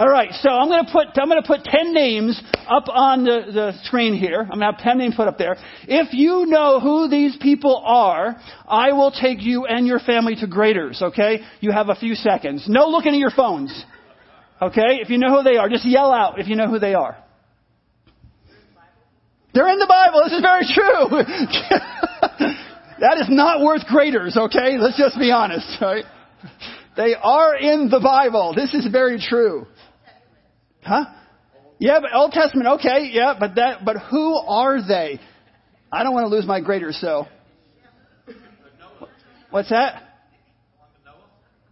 All right, so I'm going to put I'm going to put ten names up on the, the screen here. I'm going to have ten names put up there. If you know who these people are, I will take you and your family to Graeter's. Okay, you have a few seconds. No looking at your phones. Okay, if you know who they are, just yell out if you know who they are. They're in the Bible. This is very true. that is not worth Graeter's. Okay, let's just be honest. Right? They are in the Bible. This is very true. Huh? Yeah, but Old Testament, okay, yeah, but that, but who are they? I don't want to lose my grader, so. What's that?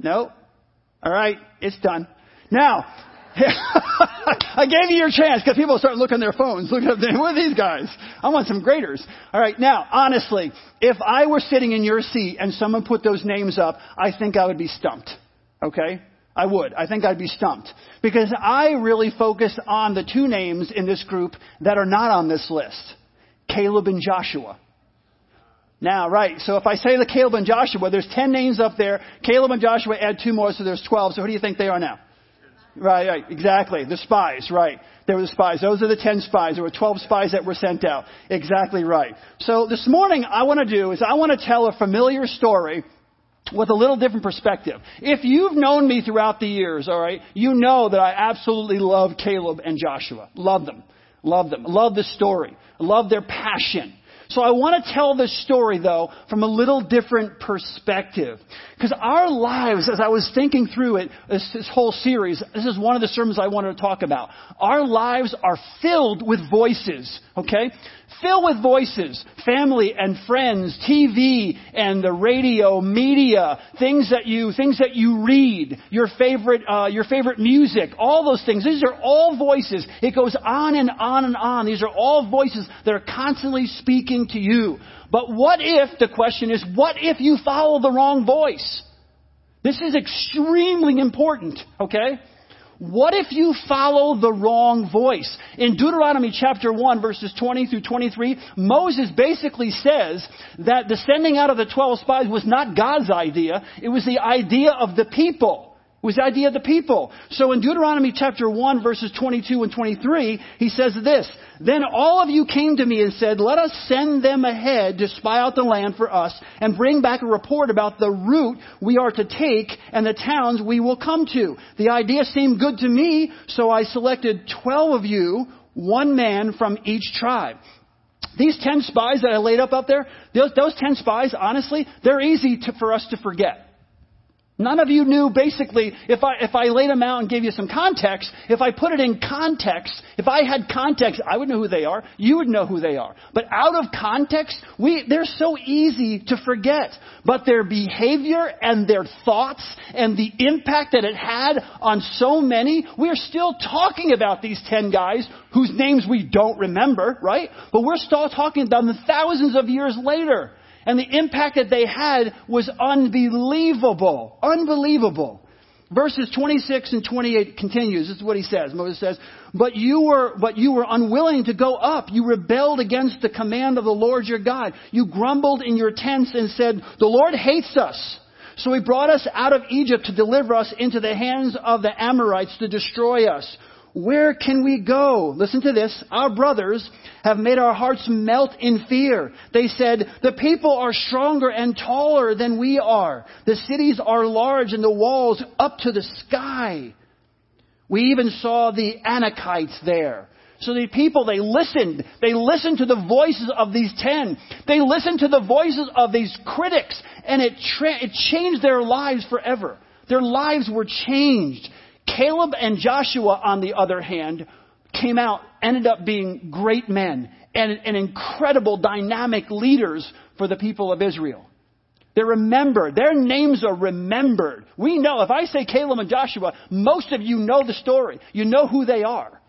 No. All right, it's done. Now, I gave you your chance because people start looking at their phones, looking at them. Who are these guys? I want some graders. All right, now, honestly, if I were sitting in your seat and someone put those names up, I think I would be stumped. Okay? I would. I think I'd be stumped. Because I really focus on the two names in this group that are not on this list. Caleb and Joshua. Now, right, so if I say the Caleb and Joshua, there's 10 names up there. Caleb and Joshua add two more, so there's 12. So who do you think they are now? Right, right, exactly. The spies, right. They were the spies. Those are the 10 spies. There were 12 spies that were sent out. Exactly right. So this morning, I want to do is I want to tell a familiar story with a little different perspective. If you've known me throughout the years, all right, you know that I absolutely love Caleb and Joshua. Love them. Love them. Love the story. Love their passion. So I want to tell this story though from a little different perspective. Because our lives, as I was thinking through it, this, this, whole series, this is one of the sermons I wanted to talk about. Our lives are filled with voices, okay? Fill with voices. Family and friends, TV and the radio, media, things that you, things that you read, your favorite, uh, your favorite music, all those things. These are all voices. It goes on and on and on. These are all voices that are constantly speaking to you. But what if, the question is, what if you follow the wrong voice? This is extremely important, okay? What if you follow the wrong voice? In Deuteronomy chapter 1 verses 20 through 23, Moses basically says that the sending out of the 12 spies was not God's idea, it was the idea of the people was the idea of the people. So in Deuteronomy chapter 1 verses 22 and 23, he says this, Then all of you came to me and said, Let us send them ahead to spy out the land for us and bring back a report about the route we are to take and the towns we will come to. The idea seemed good to me, so I selected 12 of you, one man from each tribe. These 10 spies that I laid up up there, those, those 10 spies, honestly, they're easy to, for us to forget. None of you knew basically, if I, if I laid them out and gave you some context, if I put it in context, if I had context, I would know who they are. You would know who they are. But out of context, we, they're so easy to forget. But their behavior and their thoughts and the impact that it had on so many, we are still talking about these ten guys whose names we don't remember, right? But we're still talking about them thousands of years later. And the impact that they had was unbelievable. Unbelievable. Verses 26 and 28 continues. This is what he says. Moses says, but you were, but you were unwilling to go up. You rebelled against the command of the Lord your God. You grumbled in your tents and said, the Lord hates us. So he brought us out of Egypt to deliver us into the hands of the Amorites to destroy us. Where can we go? Listen to this. Our brothers have made our hearts melt in fear. They said, the people are stronger and taller than we are. The cities are large and the walls up to the sky. We even saw the Anakites there. So the people, they listened. They listened to the voices of these ten. They listened to the voices of these critics, and it, tra- it changed their lives forever. Their lives were changed. Caleb and Joshua, on the other hand, came out, ended up being great men and, and incredible dynamic leaders for the people of Israel. They're remembered. Their names are remembered. We know, if I say Caleb and Joshua, most of you know the story. You know who they are.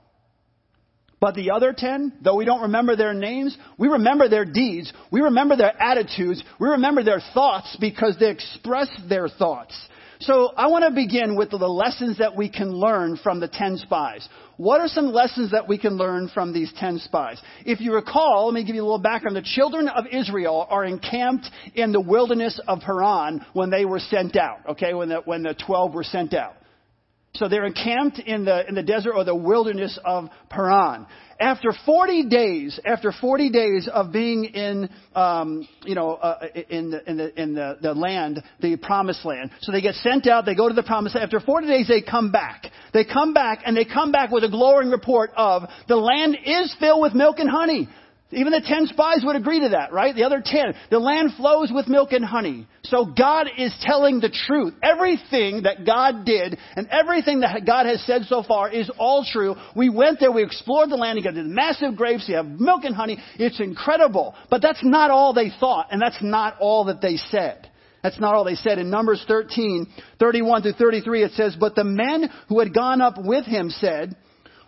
But the other ten, though we don't remember their names, we remember their deeds. We remember their attitudes. We remember their thoughts because they expressed their thoughts. So I want to begin with the lessons that we can learn from the ten spies. What are some lessons that we can learn from these ten spies? If you recall, let me give you a little background. The children of Israel are encamped in the wilderness of Paran when they were sent out, okay, when the, when the 12 were sent out. So they're encamped in the, in the desert or the wilderness of Paran. After 40 days, after 40 days of being in, um, you know, uh, in, the, in, the, in the, the land, the promised land. So they get sent out, they go to the promised land. After 40 days, they come back. They come back and they come back with a glowing report of the land is filled with milk and honey. Even the ten spies would agree to that, right? The other ten. The land flows with milk and honey. So God is telling the truth. Everything that God did and everything that God has said so far is all true. We went there, we explored the land, you got the massive grapes, you have milk and honey. It's incredible. But that's not all they thought, and that's not all that they said. That's not all they said. In Numbers 13, 31 to 33, it says, But the men who had gone up with him said,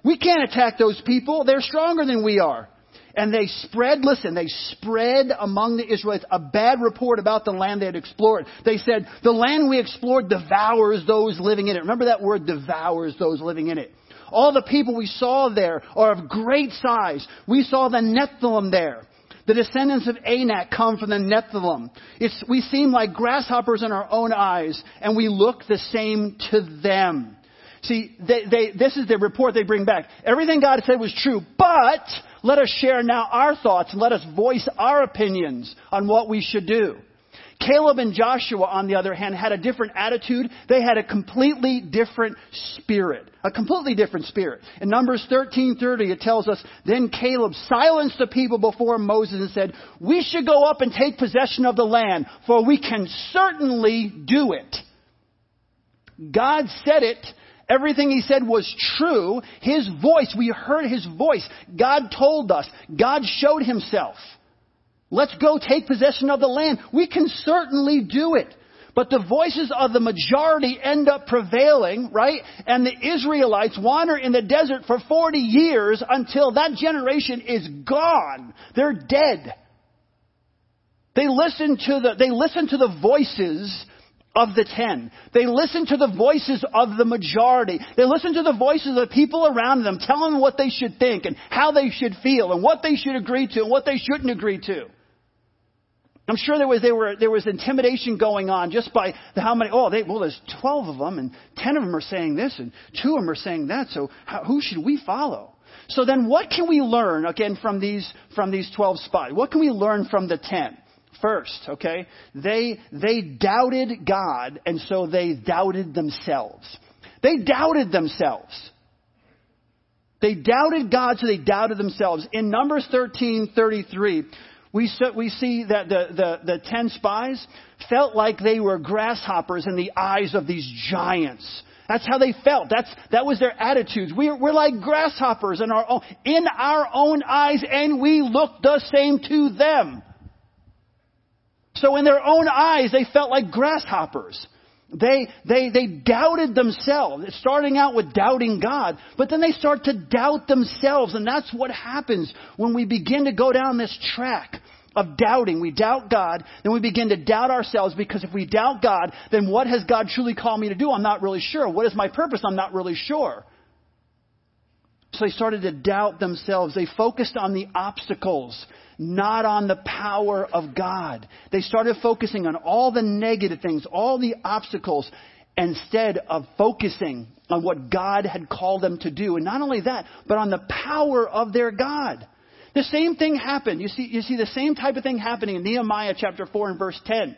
We can't attack those people. They're stronger than we are. And they spread, listen, they spread among the Israelites a bad report about the land they had explored. They said, the land we explored devours those living in it. Remember that word, devours those living in it. All the people we saw there are of great size. We saw the Nephilim there. The descendants of Anak come from the Nephilim. It's, we seem like grasshoppers in our own eyes, and we look the same to them. See, they, they, this is the report they bring back. Everything God said was true, but let us share now our thoughts and let us voice our opinions on what we should do. Caleb and Joshua, on the other hand, had a different attitude. They had a completely different spirit. A completely different spirit. In Numbers 13:30, it tells us, Then Caleb silenced the people before Moses and said, We should go up and take possession of the land, for we can certainly do it. God said it, Everything he said was true. His voice, we heard his voice. God told us. God showed himself. Let's go take possession of the land. We can certainly do it. But the voices of the majority end up prevailing, right? And the Israelites wander in the desert for 40 years until that generation is gone. They're dead. They listen to the, they listen to the voices of the ten. They listen to the voices of the majority. They listen to the voices of the people around them telling them what they should think and how they should feel and what they should agree to and what they shouldn't agree to. I'm sure there was, there, were, there was intimidation going on just by the, how many, oh, they, well, there's 12 of them and 10 of them are saying this and 2 of them are saying that, so how, who should we follow? So then what can we learn, again, from these, from these 12 spies? What can we learn from the 10? First, okay? They, they doubted God, and so they doubted themselves. They doubted themselves. They doubted God, so they doubted themselves. In Numbers 13, 33, we, we see that the, the, the ten spies felt like they were grasshoppers in the eyes of these giants. That's how they felt. That's, that was their attitudes. We're, we're like grasshoppers in our, own, in our own eyes, and we look the same to them. So in their own eyes, they felt like grasshoppers. They, they, they doubted themselves. Starting out with doubting God, but then they start to doubt themselves. And that's what happens when we begin to go down this track of doubting. We doubt God, then we begin to doubt ourselves because if we doubt God, then what has God truly called me to do? I'm not really sure. What is my purpose? I'm not really sure. So they started to doubt themselves. They focused on the obstacles not on the power of God. They started focusing on all the negative things, all the obstacles, instead of focusing on what God had called them to do. And not only that, but on the power of their God. The same thing happened. You see, you see the same type of thing happening in Nehemiah chapter 4 and verse 10.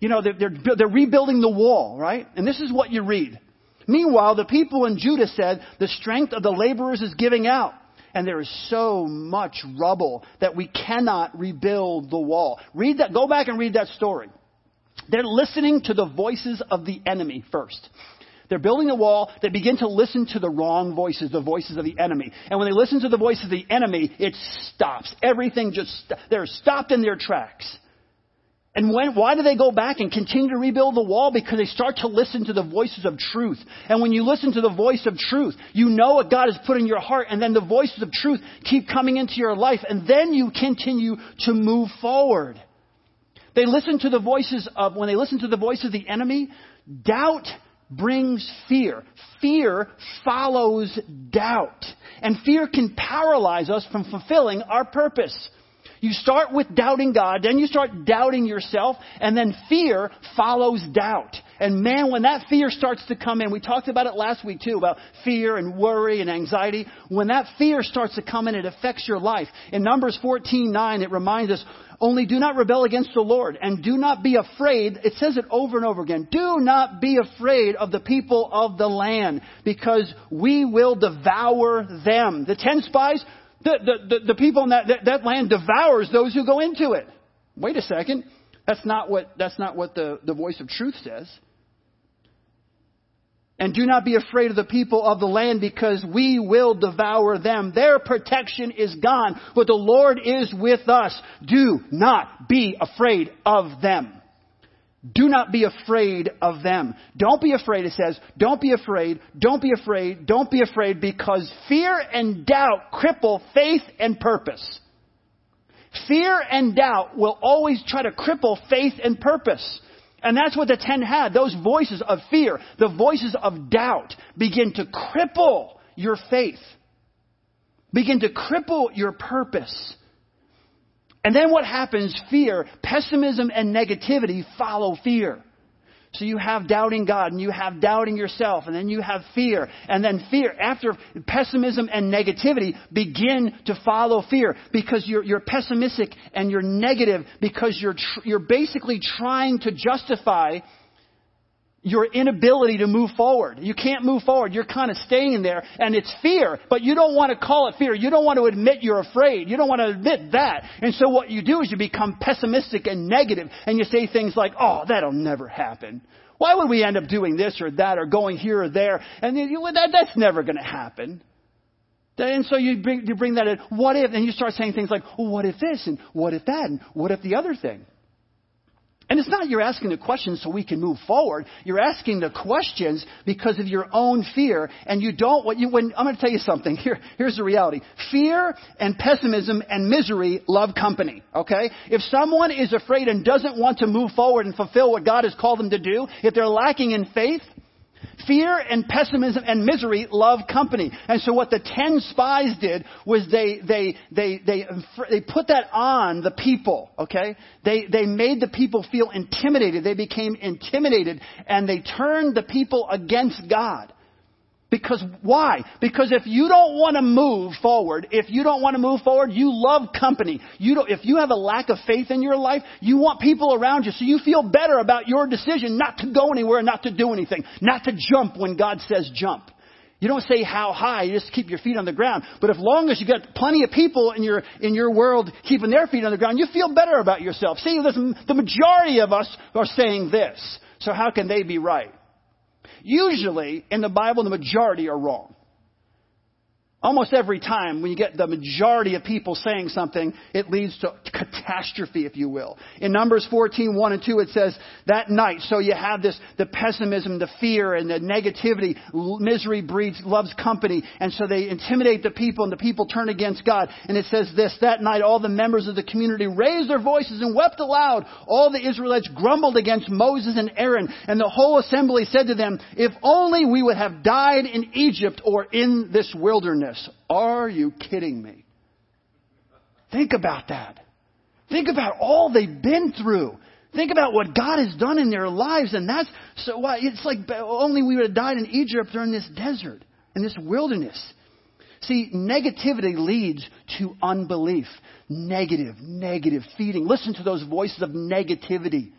You know, they're, they're, they're rebuilding the wall, right? And this is what you read. Meanwhile, the people in Judah said, the strength of the laborers is giving out and there is so much rubble that we cannot rebuild the wall. Read that, go back and read that story. They're listening to the voices of the enemy first. They're building a wall. They begin to listen to the wrong voices, the voices of the enemy. And when they listen to the voice of the enemy, it stops. Everything just, they're stopped in their tracks. And when, why do they go back and continue to rebuild the wall? Because they start to listen to the voices of truth. And when you listen to the voice of truth, you know what God has put in your heart, and then the voices of truth keep coming into your life, and then you continue to move forward. They listen to the voices of, when they listen to the voice of the enemy, doubt brings fear. Fear follows doubt. And fear can paralyze us from fulfilling our purpose. You start with doubting God, then you start doubting yourself, and then fear follows doubt. And man, when that fear starts to come in, we talked about it last week too, about fear and worry and anxiety. When that fear starts to come in, it affects your life. In Numbers 14, 9, it reminds us, only do not rebel against the Lord and do not be afraid. It says it over and over again. Do not be afraid of the people of the land because we will devour them. The ten spies, the, the, the, the people in that, that, that land devours those who go into it. Wait a second. That's not what, that's not what the, the voice of truth says. And do not be afraid of the people of the land because we will devour them. Their protection is gone, but the Lord is with us. Do not be afraid of them. Do not be afraid of them. Don't be afraid, it says. Don't be afraid. Don't be afraid. Don't be afraid because fear and doubt cripple faith and purpose. Fear and doubt will always try to cripple faith and purpose. And that's what the ten had. Those voices of fear, the voices of doubt begin to cripple your faith, begin to cripple your purpose. And then what happens? Fear, pessimism, and negativity follow fear. So you have doubting God and you have doubting yourself and then you have fear and then fear after pessimism and negativity begin to follow fear because you're, you're pessimistic and you're negative because you're, tr- you're basically trying to justify your inability to move forward. You can't move forward. You're kind of staying there and it's fear, but you don't want to call it fear. You don't want to admit you're afraid. You don't want to admit that. And so what you do is you become pessimistic and negative and you say things like, oh, that'll never happen. Why would we end up doing this or that or going here or there? And you, that, that's never going to happen. And so you bring, you bring that in. What if? And you start saying things like, well, what if this? And what if that? And what if the other thing? And it's not you're asking the questions so we can move forward. You're asking the questions because of your own fear. And you don't, what you, when, I'm going to tell you something. Here, here's the reality. Fear and pessimism and misery love company. Okay? If someone is afraid and doesn't want to move forward and fulfill what God has called them to do, if they're lacking in faith, Fear and pessimism and misery love company. And so what the ten spies did was they, they, they, they, they put that on the people, okay? They, they made the people feel intimidated. They became intimidated and they turned the people against God. Because why? Because if you don't want to move forward, if you don't want to move forward, you love company. You don't, if you have a lack of faith in your life, you want people around you so you feel better about your decision not to go anywhere, not to do anything, not to jump when God says jump. You don't say how high, you just keep your feet on the ground. But as long as you got plenty of people in your, in your world keeping their feet on the ground, you feel better about yourself. See, the majority of us are saying this. So how can they be right? Usually, in the Bible, the majority are wrong. Almost every time when you get the majority of people saying something, it leads to catastrophe, if you will. In Numbers 14, 1 and 2, it says, that night, so you have this, the pessimism, the fear, and the negativity, misery breeds, loves company, and so they intimidate the people, and the people turn against God. And it says this, that night all the members of the community raised their voices and wept aloud. All the Israelites grumbled against Moses and Aaron, and the whole assembly said to them, if only we would have died in Egypt or in this wilderness. Are you kidding me? Think about that. Think about all they've been through. Think about what God has done in their lives, and that's so why it's like only we would have died in Egypt or in this desert, in this wilderness. See, negativity leads to unbelief. Negative, negative feeding. Listen to those voices of negativity.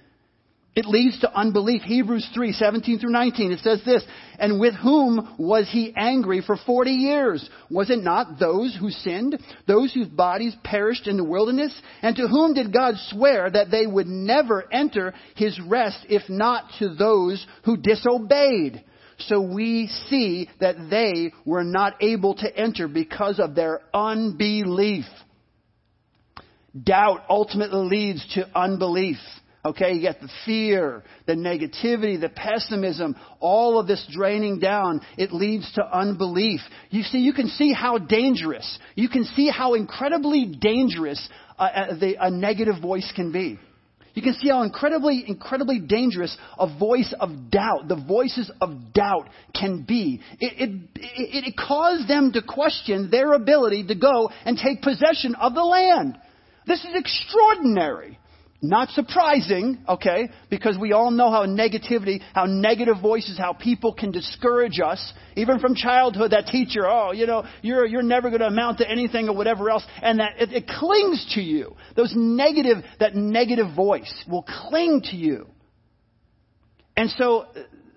It leads to unbelief. Hebrews 3, 17 through 19. It says this, And with whom was he angry for 40 years? Was it not those who sinned? Those whose bodies perished in the wilderness? And to whom did God swear that they would never enter his rest if not to those who disobeyed? So we see that they were not able to enter because of their unbelief. Doubt ultimately leads to unbelief. Okay, you get the fear, the negativity, the pessimism, all of this draining down. It leads to unbelief. You see, you can see how dangerous, you can see how incredibly dangerous a, a, a negative voice can be. You can see how incredibly, incredibly dangerous a voice of doubt, the voices of doubt can be. It, it, it, it caused them to question their ability to go and take possession of the land. This is extraordinary. Not surprising, okay, because we all know how negativity, how negative voices, how people can discourage us, even from childhood. That teacher, oh, you know, you're you're never going to amount to anything or whatever else, and that it, it clings to you. Those negative, that negative voice will cling to you. And so,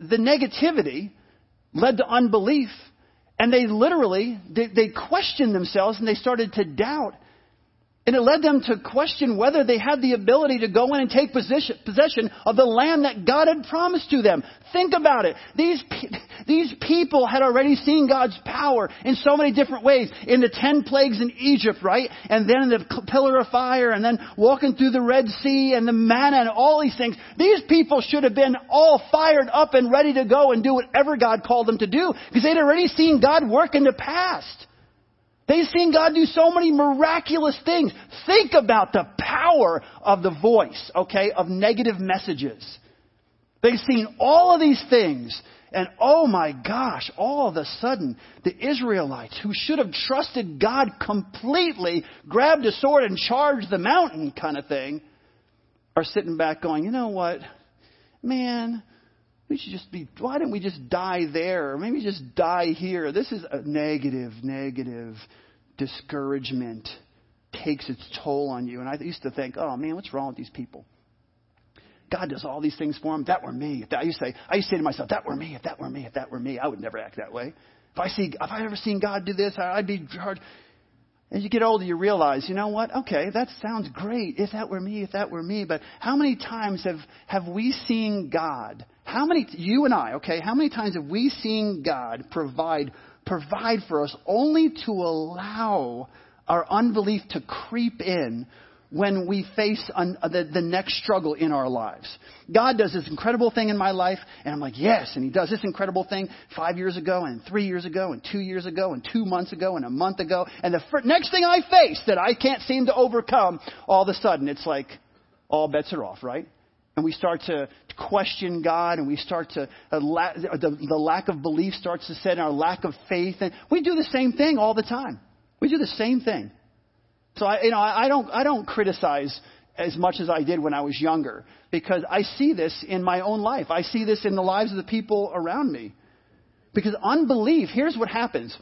the negativity led to unbelief, and they literally they, they questioned themselves and they started to doubt and it led them to question whether they had the ability to go in and take position, possession of the land that God had promised to them. Think about it. These, these people had already seen God's power in so many different ways. In the ten plagues in Egypt, right? And then the pillar of fire, and then walking through the Red Sea, and the manna, and all these things. These people should have been all fired up and ready to go and do whatever God called them to do, because they'd already seen God work in the past. They've seen God do so many miraculous things. Think about the power of the voice, okay, of negative messages. They've seen all of these things. And oh my gosh, all of a sudden, the Israelites, who should have trusted God completely, grabbed a sword and charged the mountain kind of thing, are sitting back going, you know what? Man, we should just be, why don't we just die there? Or maybe just die here. This is a negative, negative discouragement takes its toll on you. And I used to think, oh man, what's wrong with these people? God does all these things for them. That were me. I used to say, I used to say to myself, that were me. If that were me. If that were me, I would never act that way. If I see, if I ever seen God do this, I'd be hard. As you get older, you realize, you know what? Okay, that sounds great. If that were me, if that were me. But how many times have, have we seen God? How many, you and I, okay, how many times have we seen God provide, provide for us only to allow our unbelief to creep in when we face un, uh, the, the next struggle in our lives. God does this incredible thing in my life, and I'm like, yes, and He does this incredible thing five years ago, and three years ago, and two years ago, and two months ago, and a month ago, and the fir- next thing I face that I can't seem to overcome, all of a sudden it's like all bets are off, right? And we start to question God, and we start to uh, la- the, the lack of belief starts to set in, our lack of faith, and we do the same thing all the time. We do the same thing. So I, you know, I don't, I don't criticize as much as I did when I was younger because I see this in my own life. I see this in the lives of the people around me. Because unbelief, here's what happens.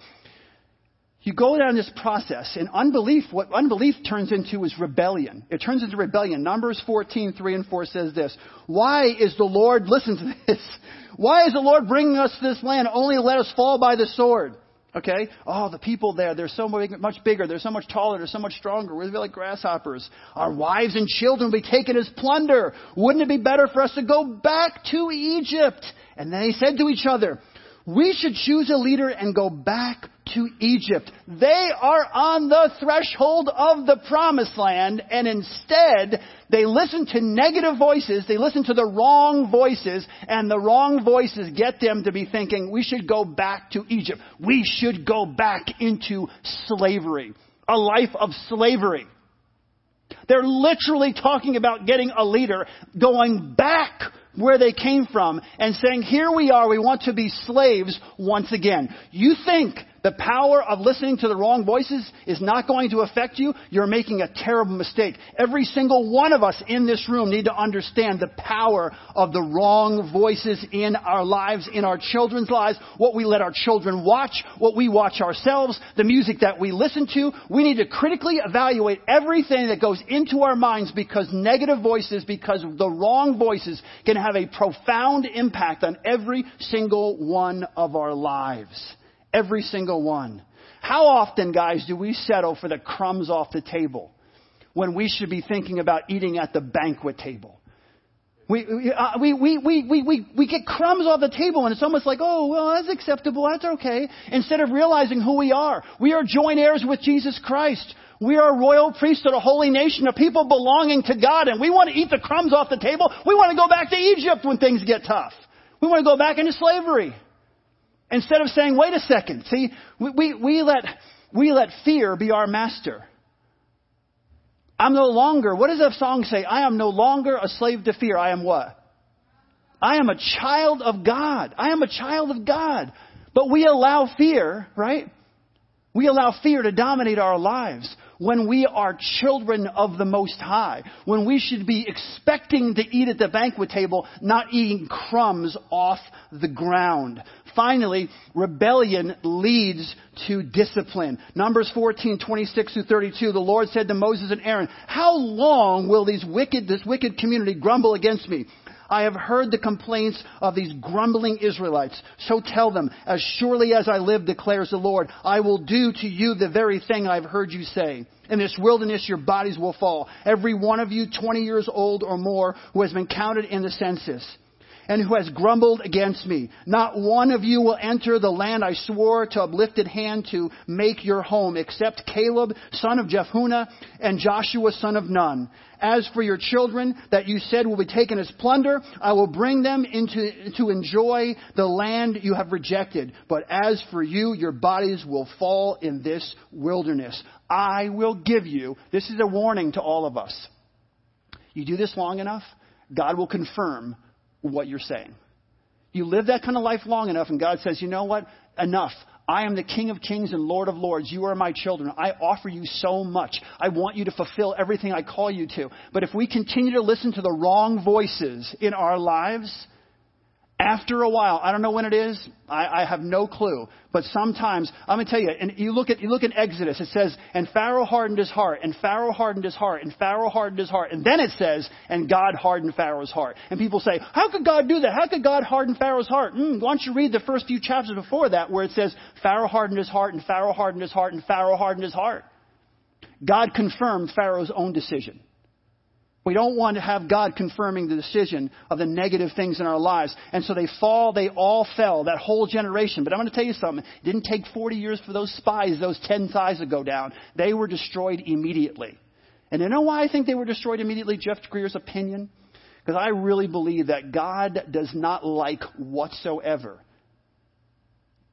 You go down this process, and unbelief, what unbelief turns into is rebellion. It turns into rebellion. Numbers 14, 3 and 4 says this. Why is the Lord, listen to this, why is the Lord bringing us to this land only to let us fall by the sword? Okay? Oh, the people there, they're so much bigger, they're so much taller, they're so much stronger. We're like grasshoppers. Our wives and children will be taken as plunder. Wouldn't it be better for us to go back to Egypt? And they said to each other, we should choose a leader and go back to Egypt. They are on the threshold of the promised land, and instead, they listen to negative voices, they listen to the wrong voices, and the wrong voices get them to be thinking, we should go back to Egypt. We should go back into slavery. A life of slavery. They're literally talking about getting a leader, going back where they came from and saying, here we are, we want to be slaves once again. You think the power of listening to the wrong voices is not going to affect you, you're making a terrible mistake. Every single one of us in this room need to understand the power of the wrong voices in our lives, in our children's lives, what we let our children watch, what we watch ourselves, the music that we listen to. We need to critically evaluate everything that goes into our minds because negative voices, because the wrong voices can have a profound impact on every single one of our lives. Every single one. How often, guys, do we settle for the crumbs off the table when we should be thinking about eating at the banquet table? We, uh, we, we, we, we, we, we get crumbs off the table and it's almost like, oh, well, that's acceptable, that's okay. Instead of realizing who we are. We are joint heirs with Jesus Christ. We are a royal priesthood, a holy nation, a people belonging to God, and we want to eat the crumbs off the table. We want to go back to Egypt when things get tough. We want to go back into slavery. Instead of saying, wait a second, see, we, we, we, let, we let fear be our master. I'm no longer, what does that song say? I am no longer a slave to fear. I am what? I am a child of God. I am a child of God. But we allow fear, right? We allow fear to dominate our lives. when we are children of the Most High, when we should be expecting to eat at the banquet table, not eating crumbs off the ground. Finally, rebellion leads to discipline. Numbers 14, 26 through 32, the Lord said to Moses and Aaron, How long will these wicked, this wicked community grumble against me? I have heard the complaints of these grumbling Israelites. So tell them, as surely as I live, declares the Lord, I will do to you the very thing I've heard you say. In this wilderness, your bodies will fall. Every one of you, 20 years old or more, who has been counted in the census and who has grumbled against me. Not one of you will enter the land I swore to uplifted hand to make your home, except Caleb, son of Jephunneh, and Joshua, son of Nun. As for your children that you said will be taken as plunder, I will bring them into to enjoy the land you have rejected. But as for you, your bodies will fall in this wilderness. I will give you, this is a warning to all of us. You do this long enough, God will confirm what you're saying. You live that kind of life long enough, and God says, you know what? Enough. I am the King of Kings and Lord of Lords. You are my children. I offer you so much. I want you to fulfill everything I call you to. But if we continue to listen to the wrong voices in our lives, after a while, I don't know when it is, I, I have no clue, but sometimes, I'm going to tell you, and you look at, you look at Exodus, it says, and Pharaoh hardened his heart, and Pharaoh hardened his heart, and Pharaoh hardened his heart, and then it says, and God hardened Pharaoh's heart. And people say, how could God do that? How could God harden Pharaoh's heart? Mm, why don't you read the first few chapters before that where it says, Pharaoh hardened his heart, and Pharaoh hardened his heart, and Pharaoh hardened his heart. God confirmed Pharaoh's own decision. We don't want to have God confirming the decision of the negative things in our lives. And so they fall, they all fell, that whole generation. But I'm going to tell you something. It didn't take 40 years for those spies, those 10 spies to go down. They were destroyed immediately. And you know why I think they were destroyed immediately? Jeff Greer's opinion? Because I really believe that God does not like whatsoever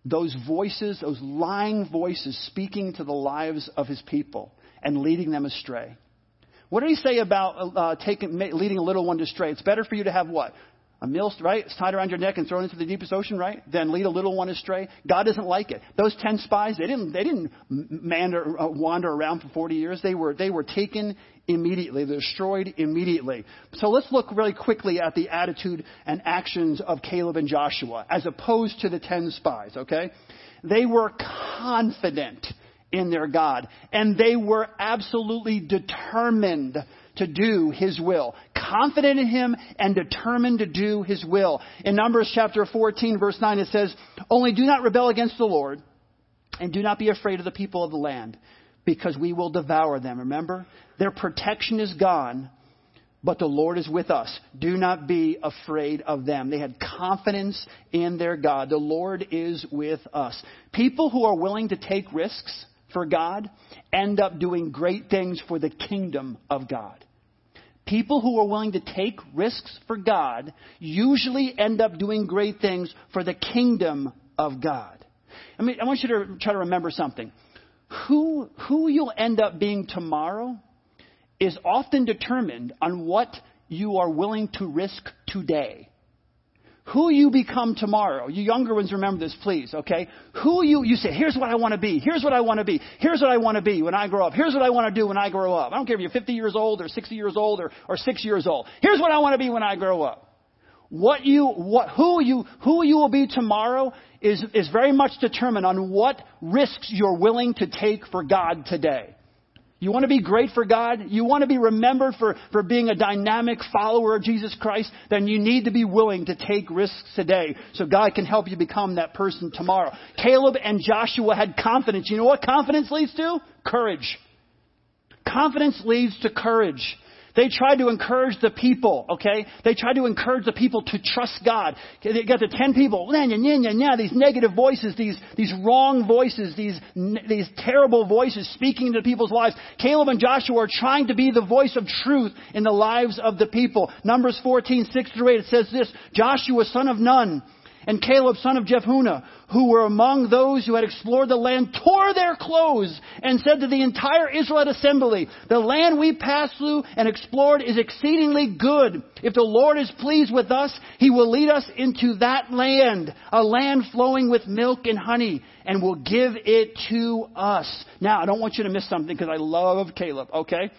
those voices, those lying voices speaking to the lives of his people and leading them astray. What did he say about uh, taking, leading a little one astray? It's better for you to have what? A mill, right? It's tied around your neck and thrown into the deepest ocean, right? Than lead a little one astray. God doesn't like it. Those ten spies, they didn't, they didn't mander, uh, wander around for 40 years. They were, they were taken immediately. They're destroyed immediately. So let's look really quickly at the attitude and actions of Caleb and Joshua as opposed to the ten spies, okay? They were confident in their God. And they were absolutely determined to do His will. Confident in Him and determined to do His will. In Numbers chapter 14 verse 9 it says, Only do not rebel against the Lord and do not be afraid of the people of the land because we will devour them. Remember? Their protection is gone, but the Lord is with us. Do not be afraid of them. They had confidence in their God. The Lord is with us. People who are willing to take risks for God end up doing great things for the kingdom of God. People who are willing to take risks for God usually end up doing great things for the kingdom of God. I mean, I want you to try to remember something. Who, who you'll end up being tomorrow is often determined on what you are willing to risk today who you become tomorrow. You younger ones remember this, please, okay? Who you, you say, here's what I want to be. Here's what I want to be. Here's what I want to be when I grow up. Here's what I want to do when I grow up. I don't care if you're 50 years old or 60 years old or, or 6 years old. Here's what I want to be when I grow up. What you, what, who you, who you will be tomorrow is, is very much determined on what risks you're willing to take for God today. You want to be great for God? You want to be remembered for, for being a dynamic follower of Jesus Christ? Then you need to be willing to take risks today so God can help you become that person tomorrow. Caleb and Joshua had confidence. You know what confidence leads to? Courage. Confidence leads to courage. They tried to encourage the people, okay? They tried to encourage the people to trust God. They got the ten people, nah, nah, nah, nah, these negative voices, these, these wrong voices, these, these terrible voices speaking into people's lives. Caleb and Joshua are trying to be the voice of truth in the lives of the people. Numbers 14, 6 through 8, it says this, Joshua, son of Nun, and Caleb, son of Jephunneh, who were among those who had explored the land, tore their clothes and said to the entire Israelite assembly, The land we passed through and explored is exceedingly good. If the Lord is pleased with us, He will lead us into that land, a land flowing with milk and honey, and will give it to us. Now, I don't want you to miss something because I love Caleb, okay?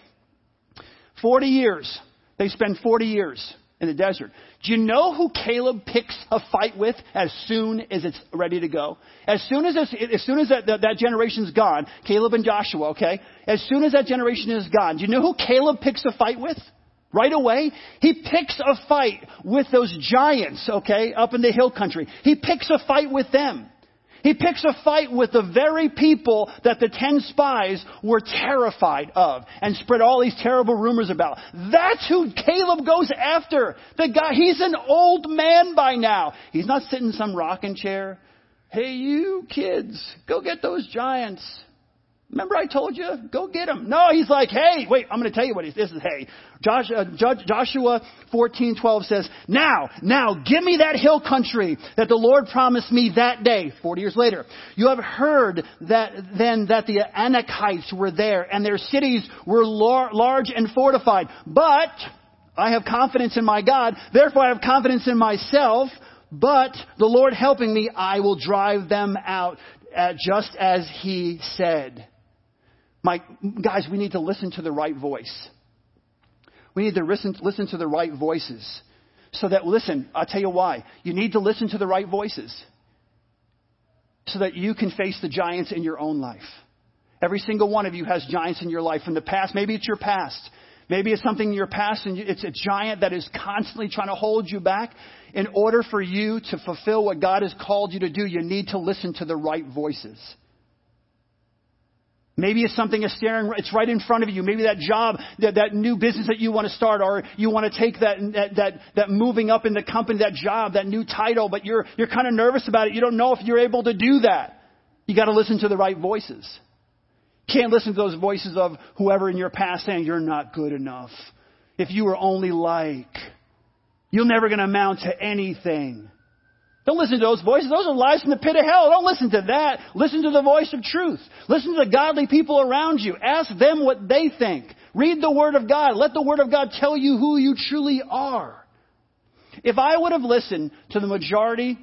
40 years. They spend 40 years in the desert. Do you know who Caleb picks a fight with as soon as it's ready to go? As soon as, as soon as that, that, that generation's gone, Caleb and Joshua, okay? As soon as that generation is gone, do you know who Caleb picks a fight with? Right away, he picks a fight with those giants, okay, up in the hill country. He picks a fight with them. He picks a fight with the very people that the ten spies were terrified of and spread all these terrible rumors about. That's who Caleb goes after. The guy, he's an old man by now. He's not sitting in some rocking chair. Hey, you kids, go get those giants. Remember I told you? Go get him. No, he's like, hey, wait, I'm going to tell you what he's, this is, hey. Joshua, uh, Joshua 14:12 says, now, now, give me that hill country that the Lord promised me that day, 40 years later. You have heard that then that the Anakites were there and their cities were large and fortified. But, I have confidence in my God, therefore I have confidence in myself, but the Lord helping me, I will drive them out uh, just as he said. My, guys, we need to listen to the right voice. We need to listen, listen to the right voices. So that, listen, I'll tell you why. You need to listen to the right voices. So that you can face the giants in your own life. Every single one of you has giants in your life from the past. Maybe it's your past. Maybe it's something in your past and it's a giant that is constantly trying to hold you back. In order for you to fulfill what God has called you to do, you need to listen to the right voices. Maybe it's something is staring, it's right in front of you. Maybe that job, that, that new business that you want to start, or you want to take that, that, that, that moving up in the company, that job, that new title, but you're, you're kind of nervous about it. You don't know if you're able to do that. You got to listen to the right voices. Can't listen to those voices of whoever in your past saying, you're not good enough. If you were only like, you're never going to amount to anything. Don't listen to those voices. Those are lies from the pit of hell. Don't listen to that. Listen to the voice of truth. Listen to the godly people around you. Ask them what they think. Read the Word of God. Let the Word of God tell you who you truly are. If I would have listened to the majority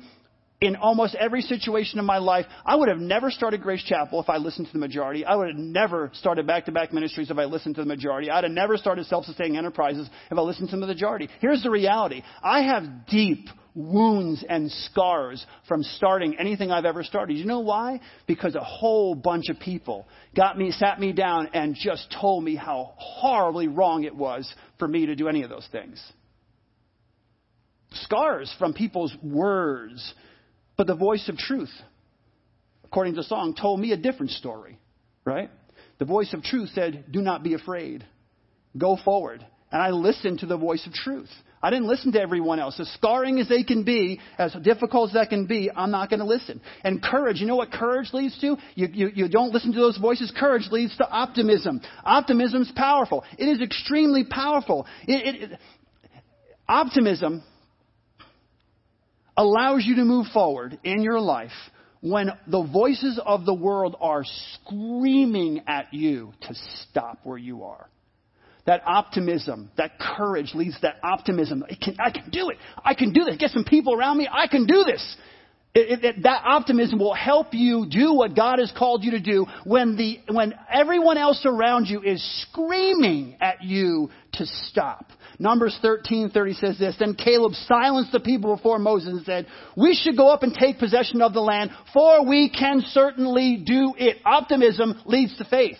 in almost every situation in my life, I would have never started Grace Chapel if I listened to the majority. I would have never started back to back ministries if I listened to the majority. I'd have never started self sustaining enterprises if I listened to the majority. Here's the reality I have deep wounds and scars from starting anything I've ever started. You know why? Because a whole bunch of people got me, sat me down and just told me how horribly wrong it was for me to do any of those things. Scars from people's words. But the voice of truth, according to the song, told me a different story, right? The voice of truth said, Do not be afraid. Go forward. And I listened to the voice of truth. I didn't listen to everyone else. As scarring as they can be, as difficult as that can be, I'm not going to listen. And courage, you know what courage leads to? You, you, you don't listen to those voices. Courage leads to optimism. Optimism is powerful. It is extremely powerful. It, it, it, optimism allows you to move forward in your life when the voices of the world are screaming at you to stop where you are that optimism, that courage leads to that optimism. I can, I can do it. I can do this. Get some people around me. I can do this. It, it, that optimism will help you do what God has called you to do when the when everyone else around you is screaming at you to stop. Numbers 13:30 says this, then Caleb silenced the people before Moses and said, "We should go up and take possession of the land, for we can certainly do it." Optimism leads to faith.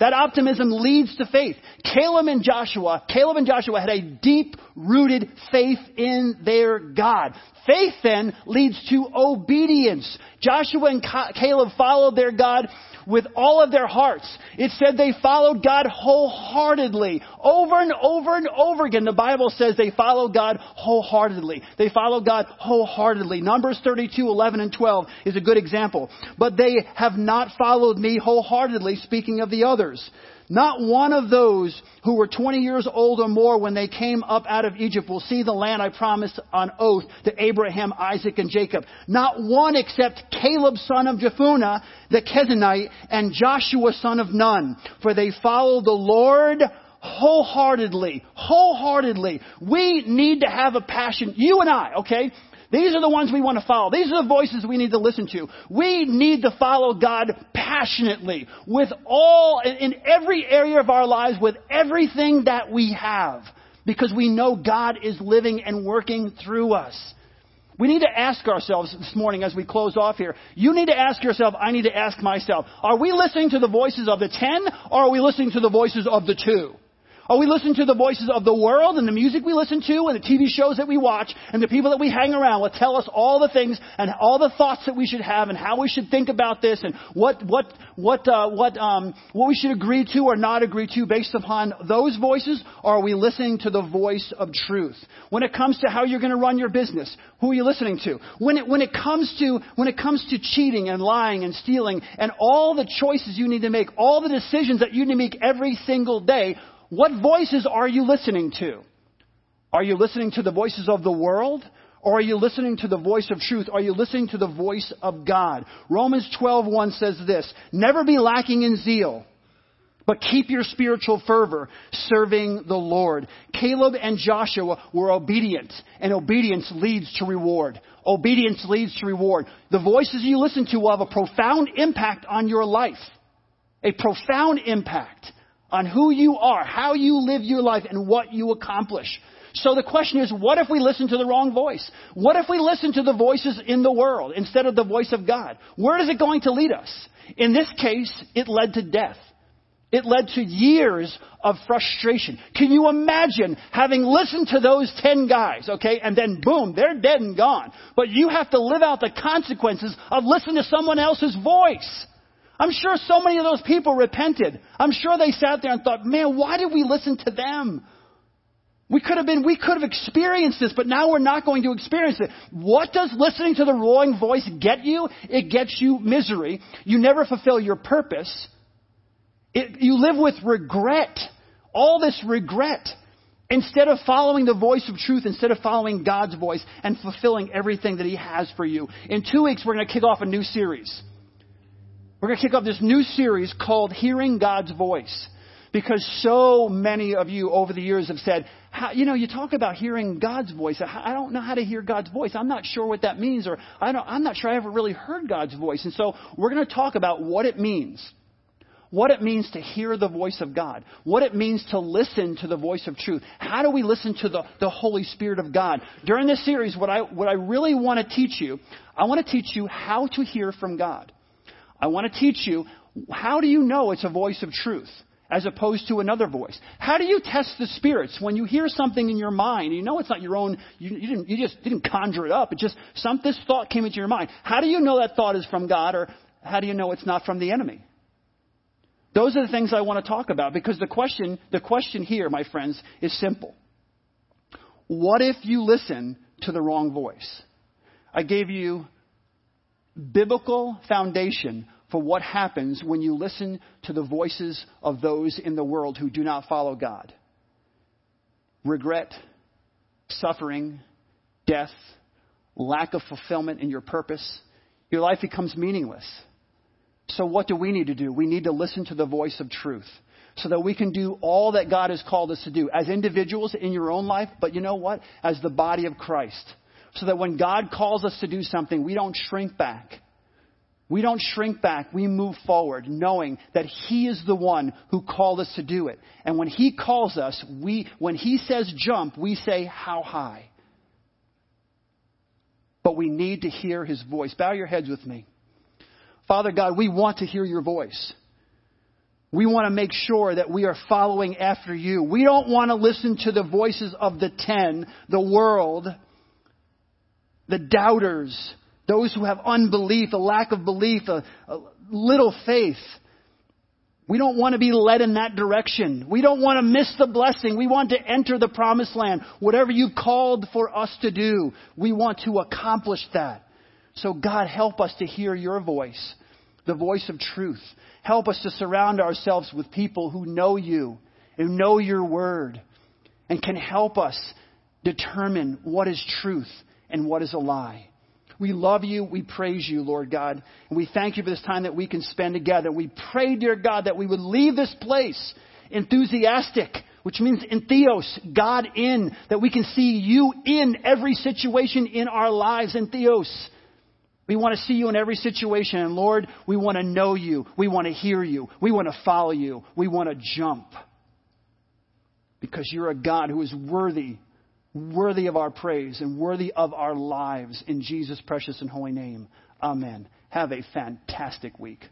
That optimism leads to faith. Caleb and Joshua, Caleb and Joshua had a deep rooted faith in their God. Faith then leads to obedience. Joshua and Caleb followed their God with all of their hearts. It said they followed God wholeheartedly. Over and over and over again, the Bible says they followed God wholeheartedly. They followed God wholeheartedly. Numbers 32, 11 and 12 is a good example. But they have not followed me wholeheartedly, speaking of the others. Not one of those who were 20 years old or more when they came up out of Egypt will see the land I promised on oath to Abraham, Isaac, and Jacob. Not one except Caleb son of Jephunneh, the Kenizzite, and Joshua son of Nun. For they followed the Lord wholeheartedly. Wholeheartedly. We need to have a passion. You and I, okay? These are the ones we want to follow. These are the voices we need to listen to. We need to follow God passionately with all, in every area of our lives, with everything that we have. Because we know God is living and working through us. We need to ask ourselves this morning as we close off here. You need to ask yourself, I need to ask myself, are we listening to the voices of the ten or are we listening to the voices of the two? Are we listening to the voices of the world and the music we listen to and the TV shows that we watch and the people that we hang around with tell us all the things and all the thoughts that we should have and how we should think about this and what what what uh, what um, what we should agree to or not agree to based upon those voices? Or are we listening to the voice of truth? When it comes to how you're going to run your business, who are you listening to? When it when it comes to when it comes to cheating and lying and stealing and all the choices you need to make, all the decisions that you need to make every single day what voices are you listening to? Are you listening to the voices of the world? Or are you listening to the voice of truth? Are you listening to the voice of God? Romans 12:1 says this, "Never be lacking in zeal, but keep your spiritual fervor serving the Lord." Caleb and Joshua were obedient, and obedience leads to reward. Obedience leads to reward. The voices you listen to will have a profound impact on your life. A profound impact on who you are, how you live your life, and what you accomplish. So the question is, what if we listen to the wrong voice? What if we listen to the voices in the world instead of the voice of God? Where is it going to lead us? In this case, it led to death. It led to years of frustration. Can you imagine having listened to those 10 guys, okay, and then boom, they're dead and gone. But you have to live out the consequences of listening to someone else's voice. I'm sure so many of those people repented. I'm sure they sat there and thought, man, why did we listen to them? We could have been, we could have experienced this, but now we're not going to experience it. What does listening to the roaring voice get you? It gets you misery. You never fulfill your purpose. It, you live with regret. All this regret. Instead of following the voice of truth, instead of following God's voice and fulfilling everything that He has for you. In two weeks, we're going to kick off a new series. We're going to kick off this new series called Hearing God's Voice. Because so many of you over the years have said, you know, you talk about hearing God's voice. I don't know how to hear God's voice. I'm not sure what that means, or I don't, I'm not sure I ever really heard God's voice. And so we're going to talk about what it means. What it means to hear the voice of God. What it means to listen to the voice of truth. How do we listen to the, the Holy Spirit of God? During this series, what I, what I really want to teach you, I want to teach you how to hear from God. I want to teach you how do you know it's a voice of truth as opposed to another voice? How do you test the spirits when you hear something in your mind? You know it's not your own. You, you, didn't. You just didn't conjure it up. It just some this thought came into your mind. How do you know that thought is from God, or how do you know it's not from the enemy? Those are the things I want to talk about because the question, the question here, my friends, is simple. What if you listen to the wrong voice? I gave you biblical foundation for what happens when you listen to the voices of those in the world who do not follow God. Regret, suffering, death, lack of fulfillment in your purpose. Your life becomes meaningless. So, what do we need to do? We need to listen to the voice of truth so that we can do all that God has called us to do as individuals in your own life, but you know what? As the body of Christ so that when God calls us to do something, we don't shrink back. We don't shrink back. We move forward knowing that He is the one who called us to do it. And when He calls us, we, when He says jump, we say how high. But we need to hear His voice. Bow your heads with me. Father God, we want to hear your voice. We want to make sure that we are following after you. We don't want to listen to the voices of the ten, the world, the doubters, those who have unbelief, a lack of belief, a, a little faith. We don't want to be led in that direction. We don't want to miss the blessing. We want to enter the promised land. Whatever you called for us to do, we want to accomplish that. So God help us to hear your voice. the voice of truth. Help us to surround ourselves with people who know you, who know your word, and can help us determine what is truth and what is a lie. We love you. We praise you, Lord God. And we thank you for this time that we can spend together. We pray, dear God, that we would leave this place enthusiastic, which means entheos, God in, that we can see you in every situation in our lives, entheos. We want to see you in every situation. And Lord, we want to know you. We want to hear you. We want to follow you. We want to jump. Because you're a God who is worthy worthy of our praise and worthy of our lives. In Jesus' precious and holy name, amen. Have a fantastic week.